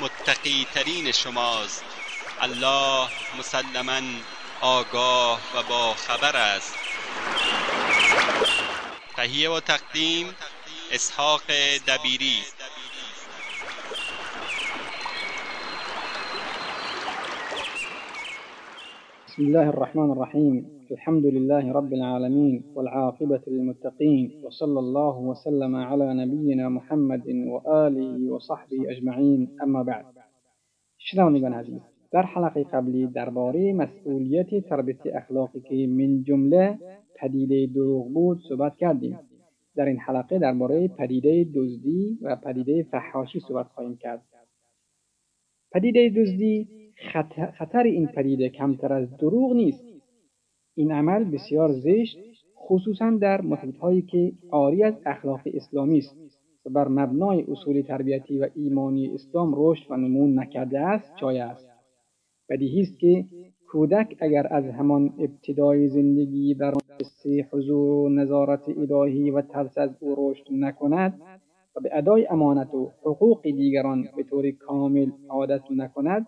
متقی ترین شماست. الله مسلما آگاه و با خبر است. تهیه و تقدیم اسحاق دبیری. بسم الله الرحمن الرحيم الحمد لله رب العالمين والعاقبة للمتقين وصلى الله وسلم على نبينا محمد وآله وصحبه أجمعين أما بعد. شنوندگان عزیز در حلقه قبلی درباره مسئولیت تربیت اخلاقی که من جمله پدیده دروغ بود صحبت کردیم. در این حلقه درباره پدیده دزدی و پدیده فحاشی صحبت خواهیم کرد. پدیده دزدی خطر این پدیده کمتر از دروغ نیست. این عمل بسیار زشت خصوصا در محیطهایی که آری از اخلاق اسلامی است و بر مبنای اصول تربیتی و ایمانی اسلام رشد و نمون نکرده است جای است. بدیهی است که کودک اگر از همان ابتدای زندگی بر حس حضور و نظارت الهی و ترس از او رشد نکند و به ادای امانت و حقوق دیگران به طور کامل عادت نکند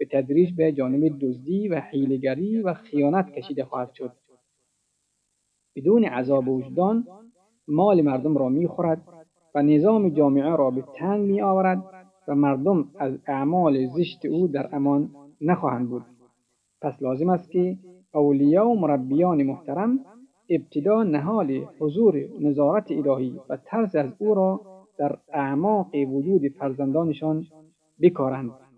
به تدریج به جانب دزدی و حیلگری و خیانت کشیده خواهد شد. بدون عذاب وجدان مال مردم را می‌خورد و نظام جامعه را به تنگ می آورد و مردم از اعمال زشت او در امان نخواهند بود. پس لازم است که اولیا و مربیان محترم ابتدا نهال حضور نظارت الهی و ترس از او را در اعماق وجود فرزندانشان بکارند.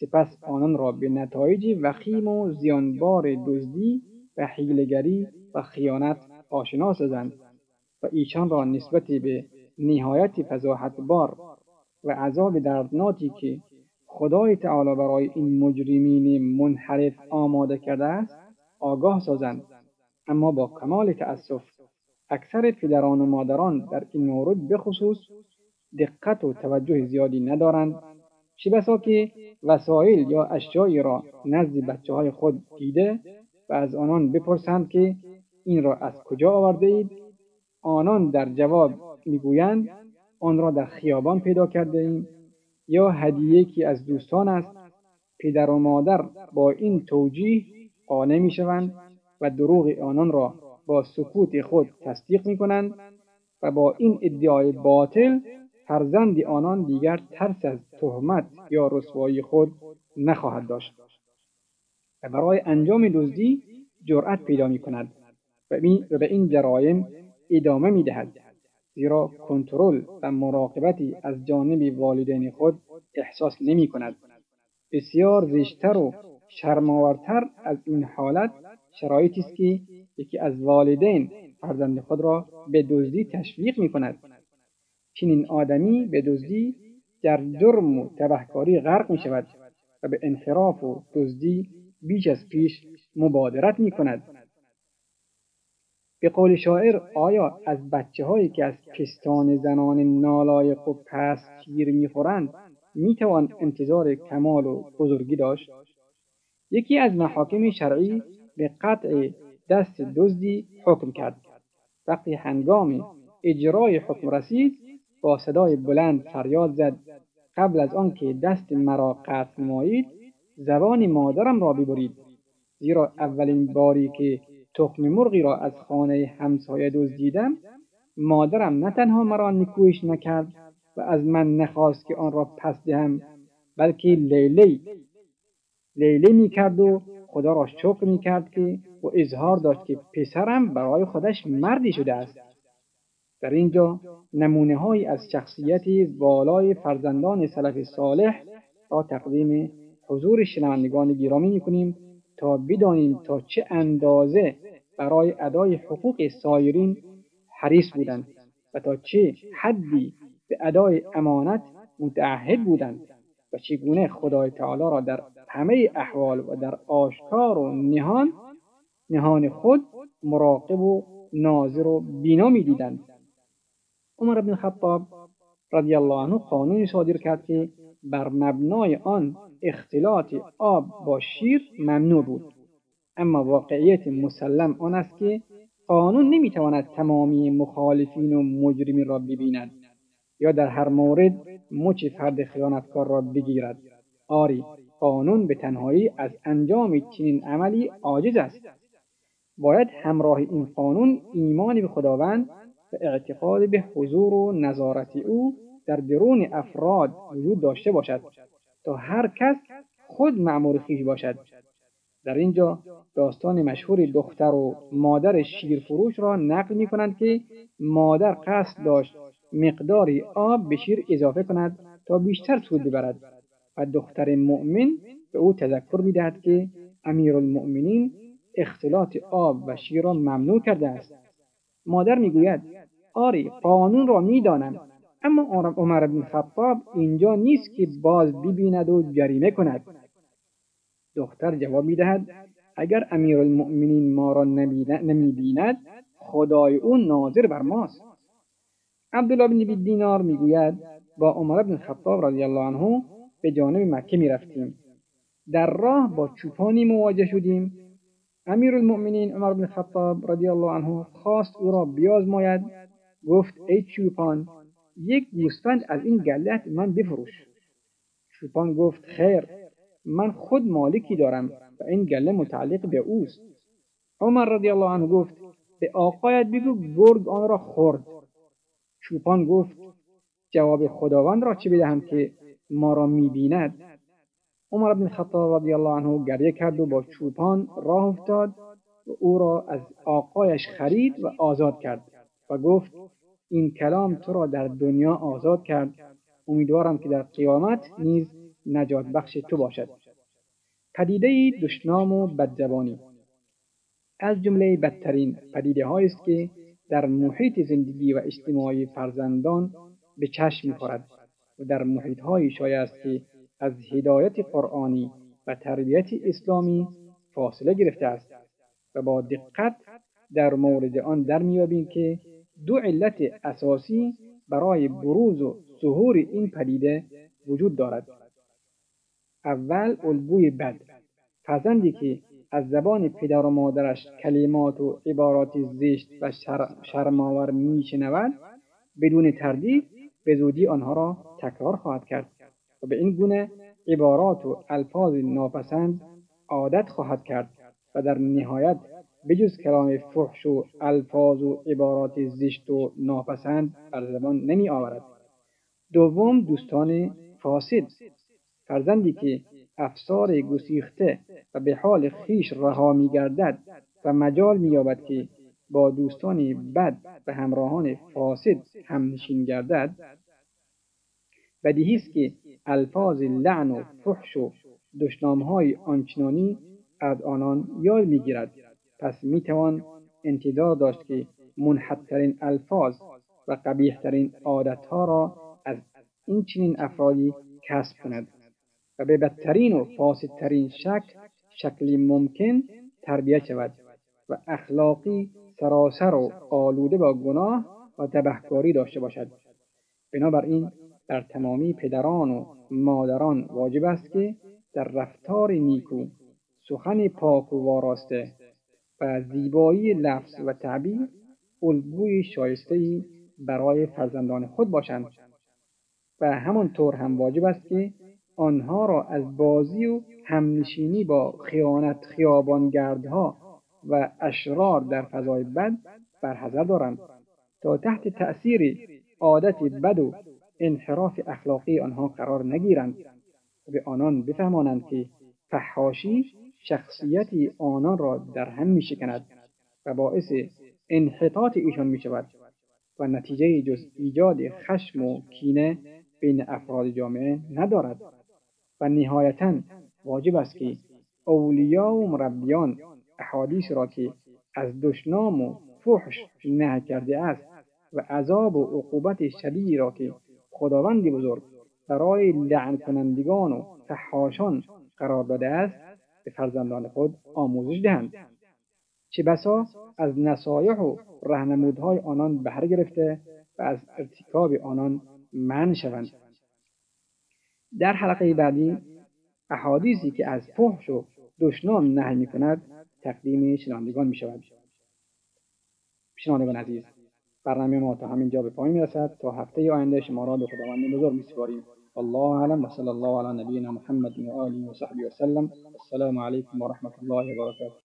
سپس آنان را به نتایج وخیم و زیانبار دزدی و حیلگری و خیانت آشنا سازند و ایشان را نسبت به نهایت فضاحت بار و عذاب دردناکی که خدای تعالی برای این مجرمین منحرف آماده کرده است آگاه سازند. اما با کمال تأسف اکثر پدران و مادران در این مورد بخصوص دقت و توجه زیادی ندارند. چه بسا که وسایل یا اشیایی را نزد بچه های خود دیده و از آنان بپرسند که این را از کجا آورده اید؟ آنان در جواب می‌گویند آن را در خیابان پیدا کرده ایم. یا هدیه که از دوستان است پدر و مادر با این توجیه قانع می‌شوند و دروغ آنان را با سکوت خود تصدیق می کنند و با این ادعای باطل فرزند آنان دیگر ترس از تهمت یا رسوایی خود نخواهد داشت. و برای انجام دزدی جرأت پیدا می کند و به این جرایم ادامه می دهد زیرا کنترل و مراقبتی از جانب والدین خود احساس نمی کند بسیار زشتر و شرماورتر از این حالت شرایطی است که یکی از والدین فرزند خود را به دزدی تشویق می کند چنین آدمی به دزدی در جرم و تبهکاری غرق می شود و به انحراف و دزدی بیش از پیش مبادرت می کند. به قول شاعر آیا از بچه هایی که از پستان زنان نالایق و پست می می‌خورند می‌توان انتظار کمال و بزرگی داشت یکی از محاکم شرعی به قطع دست دزدی حکم کرد وقتی هنگام اجرای حکم رسید با صدای بلند فریاد زد. قبل از آنکه دست مرا قطع نمایید زبان مادرم را ببرید. زیرا اولین باری که تخم مرغی را از خانه همسایه دزدیدم مادرم نه تنها مرا نکویش نکرد و از من نخواست که آن را پس دهم بلکه لیلی لیلی می‌کرد و خدا را شکر می‌کرد که و اظهار داشت که پسرم برای خودش مردی شده است. در اینجا نمونه های از شخصیت والای فرزندان سلف صالح را تقدیم حضور شنوندگان گرامی می‌کنیم تا بدانیم تا چه اندازه برای ادای حقوق سایرین حریص بودند و تا چه حدی به ادای امانت متعهد بودند و چگونه خدای تعالی را در همه احوال و در آشکار و نهان نهان خود مراقب و ناظر و بینا می‌دیدند. عمر بن خطاب رضی الله عنه قانونی صادر کرد که بر مبنای آن اختلاط آب با شیر ممنوع بود. اما واقعیت مسلم آن است که قانون نمی‌تواند تمامی مخالفین و مجرمین را ببیند یا در هر مورد مچ فرد خیانتکار را بگیرد. آری قانون به تنهایی از انجام چنین عملی عاجز است. باید همراه این قانون ایمانی به خداوند و اعتقاد به حضور و نظارت او در درون افراد وجود داشته باشد تا هر کس خود معمور خیش باشد. در اینجا داستان مشهور دختر و مادر شیرفروش را نقل می کنند که مادر قصد داشت مقداری آب به شیر اضافه کند تا بیشتر سود ببرد و دختر مؤمن به او تذکر می‌دهد که امیرالمؤمنین اختلاط آب و شیر را ممنوع کرده است. مادر می‌گوید آری قانون را می‌دانم. اما عمر بن خطاب اینجا نیست که باز ببیند و جریمه کند. دختر جواب می‌دهد اگر امیرالمؤمنین ما را نمی‌بیند خدای او ناظر بر ماست. عبدالله بن دینار می‌گوید با عمر بن خطاب رضی الله عنه به جانب مکه می‌رفتیم. در راه با چوپانی مواجه شدیم. امیر المؤمنین عمر بن خطاب رضی الله عنه خواست او را بیازماید. گفت ای چوپان یک گوسفند از این گلت من بفروش. چوپان گفت خیر من خود مالکی دارم و این گله متعلق به اوست. عمر رضی الله عنه گفت به آقایت بگو گرگ آن را خورد. چوپان گفت جواب خداوند را چه بدهم که ما را می‌بیند؟ عمر بن خطاب رضی الله عنه گریه کرد و با چوپان راه افتاد و او را از آقایش خرید و آزاد کرد. و گفت این کلام تو را در دنیا آزاد کرد. امیدوارم که در قیامت نیز نجات بخش تو باشد. پدیده دشنام و بدزبانی. از جمله بدترین پدیده است که در محیط زندگی و اجتماعی فرزندان به چشم می‌خورد و در محیط های شایع است که از هدایت قرآنی و تربیت اسلامی فاصله گرفته است و با دقت در مورد آن در که دو علت اساسی برای بروز و ظهور این پدیده وجود دارد. اول الگوی بد. فرزندی که از زبان پدر و مادرش کلمات و عبارات زشت و شرماور میشنود بدون تردید به زودی آنها را تکرار خواهد کرد و به این گونه عبارات و الفاظ ناپسند عادت خواهد کرد و در نهایت بجز کلام فحش و الفاظ و عبارات زشت و ناپسند بر زبان نمی آورد. دوم دوستان فاسد فرزندی که افسار گسیخته و به حال خیش رها می گردد و مجال می یابد که با دوستان بد و همراهان فاسد همنشین گردد. بدیهی است که الفاظ لعن و فحش و دشنامهای آنچنانی از آنان یاد می‌گیرد پس می‌توان انتظار داشت که منحدترین الفاظ و قبیحترین عادتها را از این چنین افرادی کسب کند و به بدترین و فاسدترین شکل شکلی ممکن تربیت شود و اخلاقی سراسر و آلوده با گناه و تبهکاری داشته باشد. بنابراین در تمامی پدران و مادران واجب است که در رفتار نیکو سخن پاک و واراسته و زیبایی لفظ و تعبیر الگوی شایستهای برای فرزندان خود باشند و همانطور هم واجب است که آنها را از بازی و همنشینی با خیانت خیابانگردها و اشرار در فضای بد برحضر دارند تا تحت تأثیر عادت بد و انحراف اخلاقی آنها قرار نگیرند و به آنان بفهمانند که فحاشی شخصیت آنان را در هم می شکند و باعث انحطاط ایشان می شود و نتیجه جز ایجاد خشم و کینه بین افراد جامعه ندارد و نهایتا واجب است که اولیا و مربیان احادیث را که از دشنام و فحش نه کرده است و عذاب و عقوبت شدیدی را که خداوند بزرگ برای لعن کنندگان و فحاشان قرار داده است به فرزندان خود آموزش دهند. چه بسا از نصایح و رهنمودهای آنان بهره گرفته و از ارتکاب آنان من شوند. در حلقه بعدی احادیثی که از فحش و دشنام نهی می کند تقدیم شنوندگان می شود شنوندگان عزیز برنامه ما تا همین جا به پایین می‌رسد. تا هفته آینده شما را به خداوند بزرگ میسپاریم. والله أعلم وصلى الله على نبينا محمد وآله وصحبه وسلم. السلام عليكم ورحمة الله وبركاته.